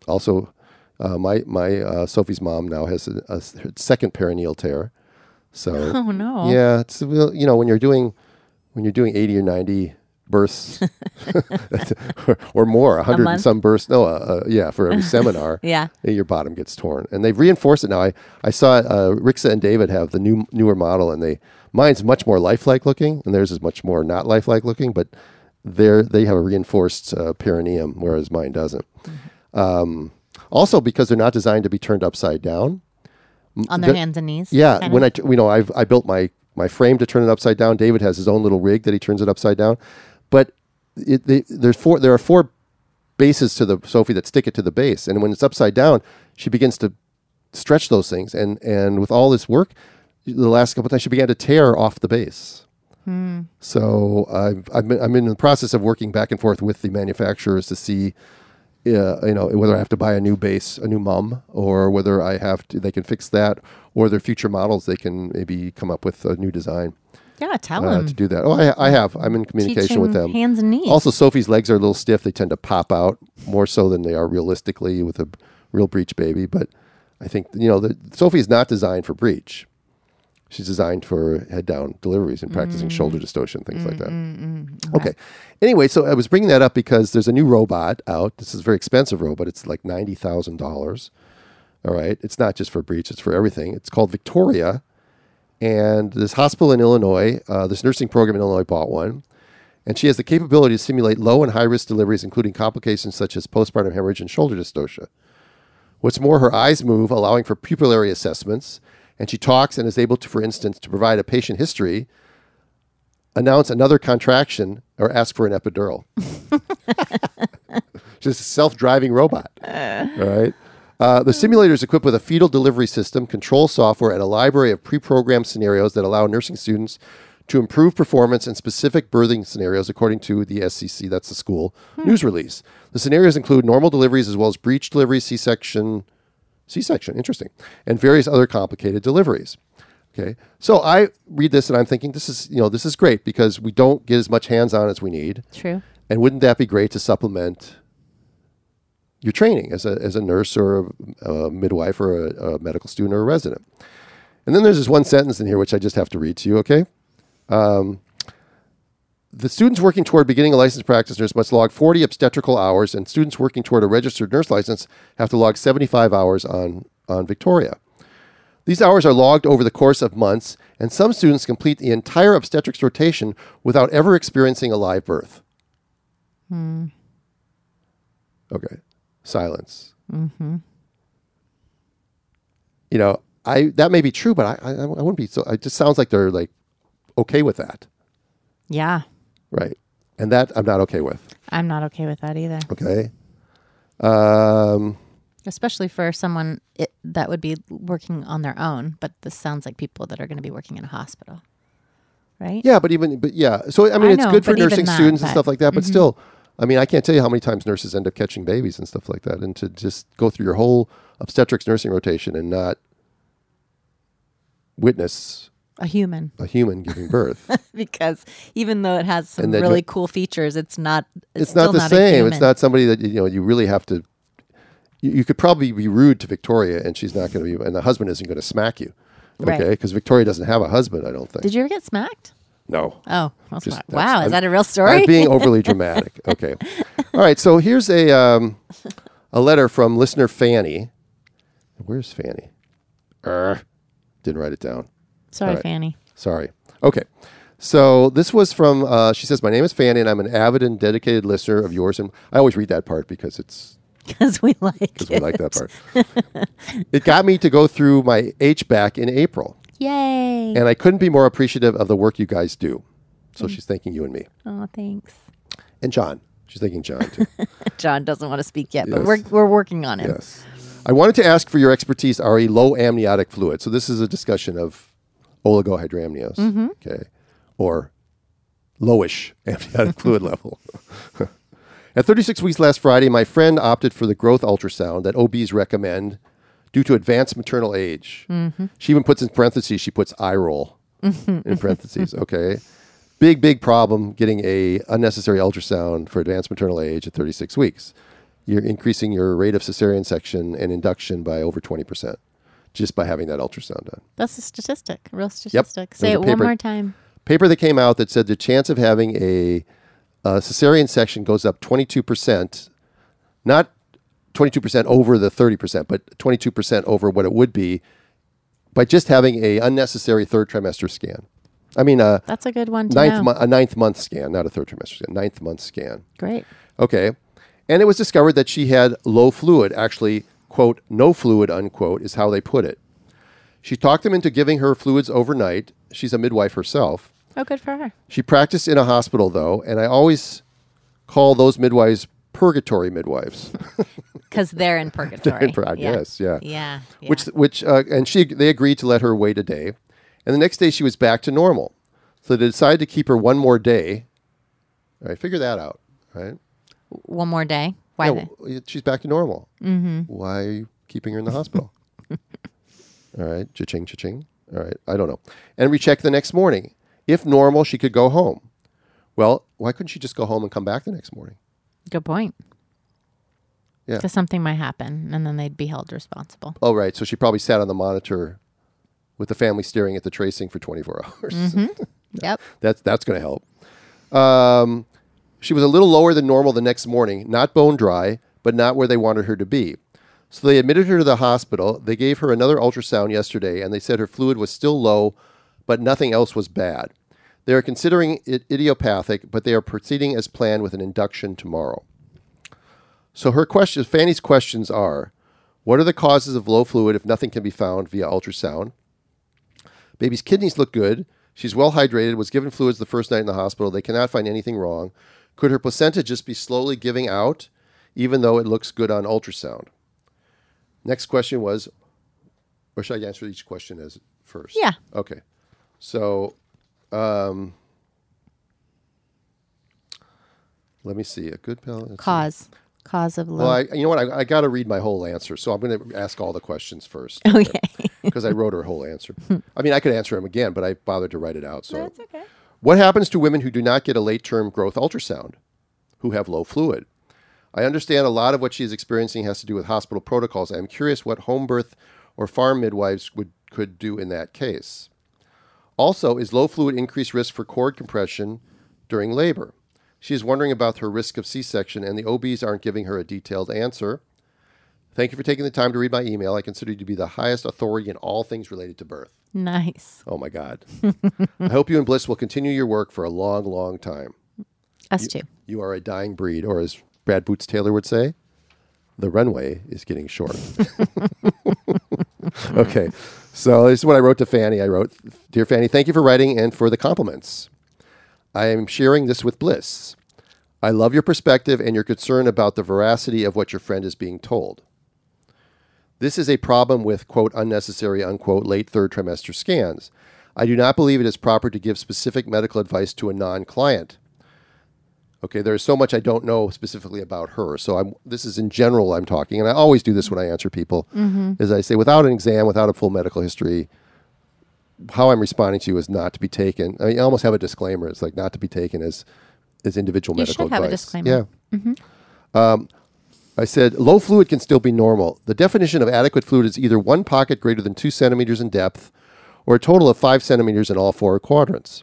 Also, uh, my my uh, Sophie's mom now has a, a second perineal tear. So Oh no. yeah, it's you know when you're doing when you're doing 80 or 90 births or, or more, 100 and some births. No, uh, uh, yeah, for every seminar, Yeah. your bottom gets torn, and they've reinforced it now. I I saw uh, Rixa and David have the new newer model, and they mine's much more lifelike looking, and theirs is much more not lifelike looking, but they're they have a reinforced uh, perineum, whereas mine doesn't. Um, also, because they're not designed to be turned upside down. On their hands and knees. Yeah, when I, you know, I've I built my my frame to turn it upside down. David has his own little rig that he turns it upside down, but it, they, there's four. There are four bases to the Sophie that stick it to the base, and when it's upside down, she begins to stretch those things, and and with all this work, the last couple of times she began to tear off the base. So I've, I've been, I'm in the process of working back and forth with the manufacturers to see uh, you know whether I have to buy a new base, a new mum, or whether I have to. They can fix that, or their future models they can maybe come up with a new design yeah, tell uh, them. to do that. Oh, I, I have. I'm in communication with them. Hands and knees. Also, Sophie's legs are a little stiff. They tend to pop out more so than they are realistically with a real breech baby. But I think you know the, Sophie is not designed for breech. She's designed for head down deliveries and practicing mm. shoulder dystocia and things like that. Mm, mm, okay. Anyway, so I was bringing that up because there's a new robot out. This is a very expensive robot. It's like ninety thousand dollars. All right. It's not just for breech. It's for everything. It's called Victoria. And this hospital in Illinois, uh, this nursing program in Illinois bought one. And she has the capability to simulate low and high risk deliveries, including complications such as postpartum hemorrhage and shoulder dystocia. What's more, her eyes move, allowing for pupillary assessments, and she talks and is able to, for instance, to provide a patient history, announce another contraction, or ask for an epidural. Just a self-driving robot. All right. Uh, the simulator is equipped with a fetal delivery system, control software, and a library of pre-programmed scenarios that allow nursing students to improve performance in specific birthing scenarios, according to the SCC, that's the school news release. The scenarios include normal deliveries as well as breech delivery, C-section, C-section, interesting, and various other complicated deliveries. Okay, so I read this and I'm thinking this is you know this is great because we don't get as much hands-on as we need. True. And wouldn't that be great to supplement your training as a, as a nurse or a, a midwife or a, a medical student or a resident? And then there's this one sentence in here which I just have to read to you, okay? Um, the students working toward beginning a licensed practice nurse must log 40 obstetrical hours, and students working toward a registered nurse license have to log 75 hours on, on Victoria. These hours are logged over the course of months, and some students complete the entire obstetrics rotation without ever experiencing a live birth. Hmm. Okay, silence. Mm-hmm. You know, I that may be true, but I, I I wouldn't be so. It just sounds like they're like okay with that, Yeah. Right? And that I'm not okay with. I'm not okay with that either. Okay. Um, Especially for someone it, that would be working on their own. But this sounds like people that are going to be working in a hospital. Right? Yeah, but even but yeah, so I mean, I it's know, good for nursing that, students and stuff like that. But still, I mean, I can't tell you how many times nurses end up catching babies and stuff like that, and to just go through your whole obstetrics nursing rotation and not witness A human. a human giving birth. because even though it has some really cool features, it's not. It's, it's not the not same. It's not somebody that you know you really have to. You, you could probably be rude to Victoria, and she's not going to be, and the husband isn't going to smack you. Okay, because Victoria doesn't have a husband. I don't think. Did you ever get smacked? no. Oh, Just- wow! I'm- Is that a real story? I'm being overly dramatic. Okay. All right. So here's a um, a letter from listener Fanny. Where's Fanny? Er, didn't write it down. Sorry, right. Fanny. Sorry. Okay. So this was from. Uh, she says, "My name is Fanny, and I'm an avid and dedicated listener of yours." And I always read that part because it's Because we like because we like that part. it got me to go through my HBAC in April, Yay! and I couldn't be more appreciative of the work you guys do. So she's thanking you and me, oh, thanks. and John. She's thanking John too. John doesn't want to speak yet, but Yes. we're we're working on it. Yes. I wanted to ask for your expertise, Ari, low amniotic fluid. So this is a discussion of oligohydramnios, mm-hmm. okay, or lowish amniotic fluid level. At 36 weeks last Friday, my friend opted for the growth ultrasound that OBs recommend due to advanced maternal age. Mm-hmm. She even puts in parentheses, she puts eye roll mm-hmm. in parentheses, okay? Big, big problem getting a unnecessary ultrasound for advanced maternal age at 36 weeks. you're increasing your rate of cesarean section and induction by over 20% just by having that ultrasound done. That's a statistic, a real statistic. There's Say it one more time. Paper that came out that said the chance of having a, a cesarean section goes up 22%, not 22% over the 30%, but 22% over what it would be by just having a unnecessary third trimester scan. I mean, a That's a good one ninth, mo- a ninth month scan, not a third trimester scan, ninth month scan. Great. Okay. And it was discovered that she had low fluid, actually, quote, no fluid, unquote, is how they put it. She talked them into giving her fluids overnight. She's a midwife herself. Oh, good for her. She practiced in a hospital, though, and I always call those midwives purgatory midwives. Because they're in purgatory. In pur- yeah. Yes, yeah. Yeah. yeah. Which, which, uh, and she, they agreed to let her wait a day, and the next day she was back to normal. So they decided to keep her one more day. All right, figure that out, right? one more day. Why? Yeah, well, she's back to normal. Mm-hmm. Why are you keeping her in the hospital? All right, cha-ching, cha-ching. All right, I don't know. And we checked the next morning. If normal, she could go home. Well, why couldn't she just go home and come back the next morning? Good point. Yeah. Because something might happen, and then they'd be held responsible. Oh, right. So she probably sat on the monitor with the family staring at the tracing for 24 hours. Yep. That's that's going to help. Um, she was a little lower than normal the next morning, not bone dry, but not where they wanted her to be. So they admitted her to the hospital. They gave her another ultrasound yesterday, and they said her fluid was still low, but nothing else was bad. They are considering it idiopathic, but they are proceeding as planned with an induction tomorrow. So her questions, Fanny's questions are: What are the causes of low fluid if nothing can be found via ultrasound? Baby's kidneys look good. She's well hydrated, was given fluids the first night in the hospital. They cannot find anything wrong. Could her placenta just be slowly giving out, even though it looks good on ultrasound? Next question was, or should I answer each question as first? Yeah. Okay. So, um, let me see. A good see. Cause. Cause of low. Well, I, you know what? I, I got to read my whole answer, so I'm going to ask all the questions first okay. because I wrote her whole answer. I mean, I could answer them again, but I bothered to write it out. So, That's okay. What happens to women who do not get a late term growth ultrasound, who have low fluid? I understand a lot of what she is experiencing has to do with hospital protocols. I am curious what home birth or farm midwives would could do in that case. Also, is low fluid increased risk for cord compression during labor? She is wondering about her risk of C section, and the OBs aren't giving her a detailed answer. Thank you for taking the time to read my email. I consider you to be the highest authority in all things related to birth. Nice. Oh my God. I hope you and Blyss will continue your work for a long, long time. Us too. You are a dying breed, or as Brad Boots Taylor would say, the runway is getting short. okay. So this is what I wrote to Fanny. I wrote, Dear Fanny, thank you for writing and for the compliments. I am sharing this with Blyss. I love your perspective and your concern about the veracity of what your friend is being told. This is a problem with, quote, unnecessary, unquote, late third trimester scans. I do not believe it is proper to give specific medical advice to a non client. Okay, there's so much I don't know specifically about her. So I'm this is in general I'm talking, and I always do this when I answer people. Is I say without an exam, without a full medical history, how I'm responding to you is not to be taken. I, mean, I almost have a disclaimer. It's like not to be taken as as individual You medical should have a disclaimer. Yeah. Um, I said low fluid can still be normal. The definition of adequate fluid is either one pocket greater than two centimeters in depth, or a total of five centimeters in all four quadrants.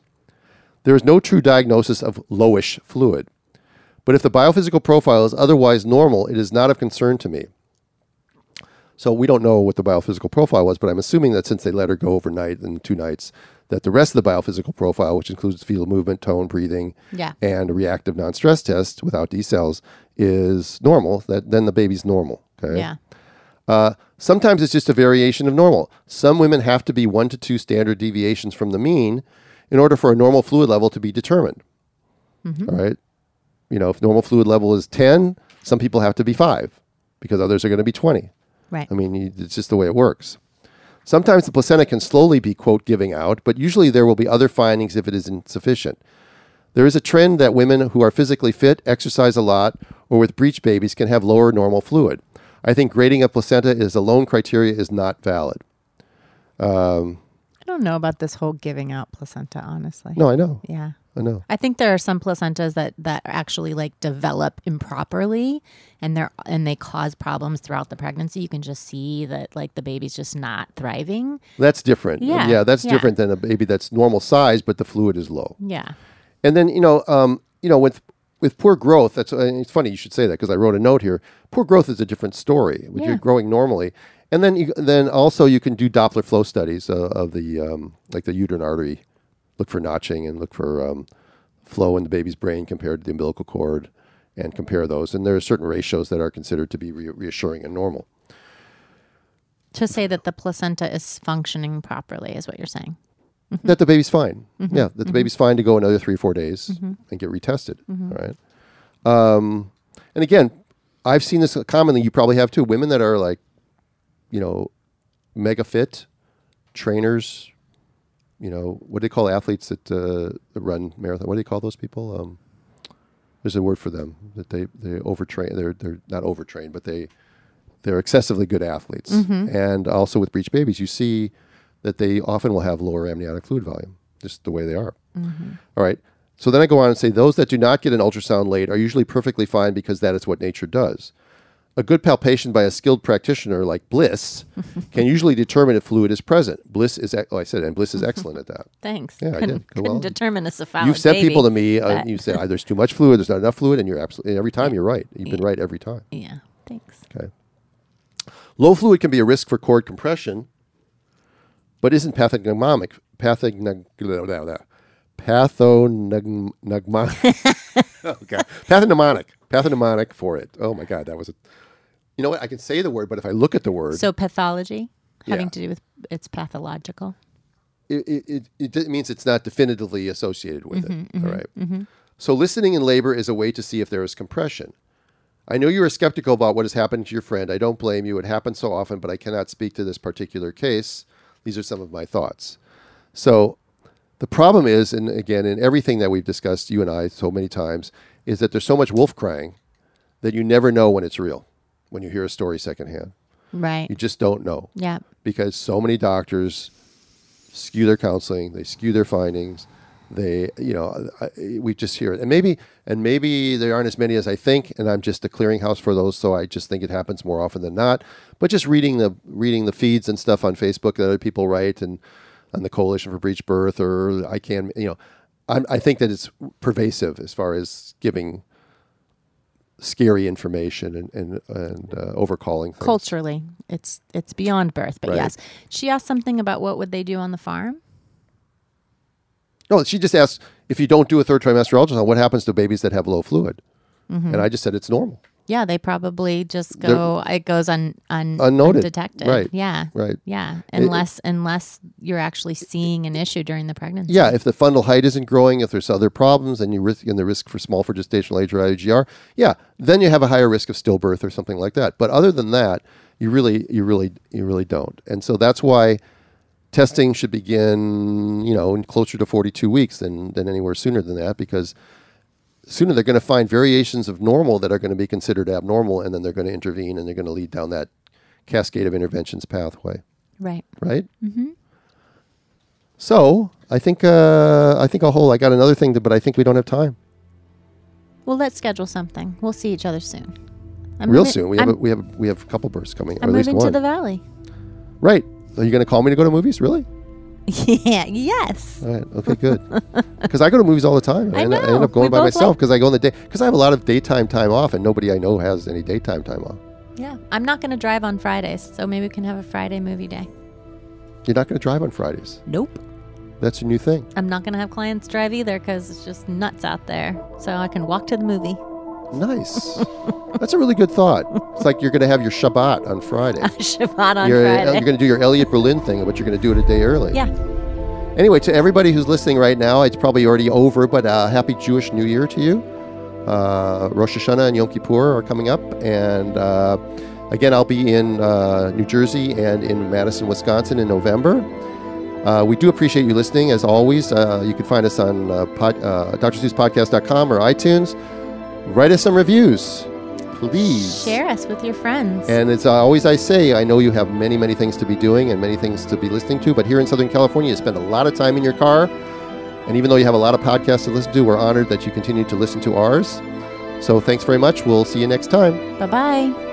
There is no true diagnosis of lowish fluid. But if the biophysical profile is otherwise normal, it is not of concern to me. So we don't know what the biophysical profile was, but I'm assuming that since they let her go overnight and two nights, that the rest of the biophysical profile, which includes fetal movement, tone, breathing, Yeah. and a reactive non-stress test without decels, is normal. That then the baby's normal. Okay. Yeah. Uh, sometimes it's just a variation of normal. Some women have to be one to two standard deviations from the mean in order for a normal fluid level to be determined. All right. You know, if normal fluid level is 10, some people have to be five because others are going to be 20. Right. I mean, it's just the way it works. Sometimes the placenta can slowly be, quote, giving out, but usually there will be other findings if it is insufficient. There is a trend that women who are physically fit, exercise a lot, or with breech babies can have lower normal fluid. I think grading a placenta as a lone criteria is not valid. Um, I don't know about this whole giving out placenta, honestly. No, I know. Yeah. I know. I think there are some placentas that that actually like develop improperly and they're and they cause problems throughout the pregnancy. You can just see that like the baby's just not thriving. That's different. Yeah, yeah, that's yeah. different than a baby that's normal size, but the fluid is low. Yeah. And then you know, um, you know, with with poor growth, that's it's funny you should say that because I wrote a note here. Poor growth is a different story. When Yeah. you're growing normally, and then you, then also you can do Doppler flow studies uh, of the um, like the uterine artery, look for notching and look for um, flow in the baby's brain compared to the umbilical cord, and compare those. And there are certain ratios that are considered to be re- reassuring and normal. To say that the placenta is functioning properly is what you're saying. that the baby's fine. Mm-hmm. Yeah, that the baby's fine to go another three or four days and get retested. Mm-hmm. all right. Um, and again, I've seen this commonly. You probably have too. Women that are like, you know, mega fit, trainers. You know, what do they call athletes that, uh, that run marathon? What do they call those people? Um, there's a word for them that they they overtrain. They're they're not overtrained, but they they're excessively good athletes. And also with breech babies, you see that they often will have lower amniotic fluid volume, just the way they are. All right. So then I go on and say those that do not get an ultrasound late are usually perfectly fine because that is what nature does. A good palpation by a skilled practitioner like Blyss can usually determine if fluid is present. Blyss is, oh, I said, and Blyss is excellent at that. Thanks. Yeah, I couldn't, did. Couldn't well. determine a cephalic You've sent baby, people to me, uh, you say "Ah, there's too much fluid, there's not enough fluid, and you're absolutely every time you're right. You've been right every time. Yeah. Thanks. Okay. Low fluid can be a risk for cord compression, but isn't pathognomonic. Pathognom- blah, oh, blah, blah. Pathognomonic. okay. Pathognomonic. For it. Oh my God, that was a. You know what? I can say the word, but if I look at the word, So pathology having Yeah. to do with it's pathological. it, it, it, it means it's not definitively associated with it. Mm-hmm, All right. Mm-hmm, mm-hmm. So listening in labor is a way to see if there is compression. I know you are skeptical about what has happened to your friend. I don't blame you. It happens so often, but I cannot speak to this particular case. These are some of my thoughts. So the problem is, and again, in everything that we've discussed, you and I, so many times, is that there's so much wolf crying that you never know when it's real, when you hear a story secondhand. Right. You just don't know Yeah. because so many doctors skew their counseling, they skew their findings. They, you know, I- we just hear it, and maybe, and maybe there aren't as many as I think, and I'm just a clearinghouse for those, so I just think it happens more often than not. But just reading the reading the feeds and stuff on Facebook that other people write, and on the Coalition for Breech Birth, or I can, you know, I'm, I think that it's pervasive as far as giving scary information and and, and uh, overcalling things. Culturally, it's it's beyond birth, but Right. yes. She asked something about what would they do on the farm? No, she just asked if you don't do a third trimester ultrasound, what happens to babies that have low fluid? Mm-hmm. And I just said it's normal. Yeah, they probably just They're- go. It goes un, un Unnoted. undetected. Right. Yeah. Right. Yeah. Unless unless you're actually seeing an issue during the pregnancy. Yeah, if the fundal height isn't growing, if there's other problems, and you risk and the risk for small for gestational age or IUGR, yeah, then you have a higher risk of stillbirth or something like that. But other than that, you really, you really, you really don't. And so that's why testing should begin, you know, in closer to 42 weeks than than anywhere sooner than that, because sooner they're going to find variations of normal that are going to be considered abnormal, and then they're going to intervene and they're going to lead down that cascade of interventions pathway Right. right? Mm-hmm. So I think uh, I think I'll hold. I got another thing, to, but I think we don't have time. Well, let's schedule something. We'll see each other soon. I'm Real moving- soon. We have I'm, a, we have a, we have a couple bursts coming, I'm at least moving one. to the valley. right. Are you going to call me to go to movies? Really? yeah. Yes. All right. Okay. Good. Because I go to movies all the time. and I end, up- I end up going We by myself like- because I go in the day. Because I have a lot of daytime time off, and nobody I know has any daytime time off. Yeah. I'm not going to drive on Fridays, so maybe we can have a Friday movie day. You're not going to drive on Fridays. Nope. That's a new thing. I'm not going to have clients drive either because it's just nuts out there. So I can walk to the movie. Nice. That's a really good thought. It's like you're going to have your Shabbat on Friday. Shabbat on you're, Friday. you're going to do your Elliot Berlin thing, but you're going to do it a day early. yeah. Anyway, to everybody who's listening right now, it's probably already over, but uh, happy Jewish New Year to you. Uh, Rosh Hashanah and Yom Kippur are coming up, and uh, again, I'll be in uh, New Jersey and in Madison, Wisconsin in November. Uh, we do appreciate you listening, as always. Uh, you can find us on uh, pod, uh, or iTunes. Write us some reviews, please. Share us with your friends. And as uh, always I say, I know you have many, many things to be doing and many things to be listening to, but here in Southern California, you spend a lot of time in your car And even though you have a lot of podcasts to listen to, we're honored that you continue to listen to ours. So thanks very much. We'll see you next time. Bye bye.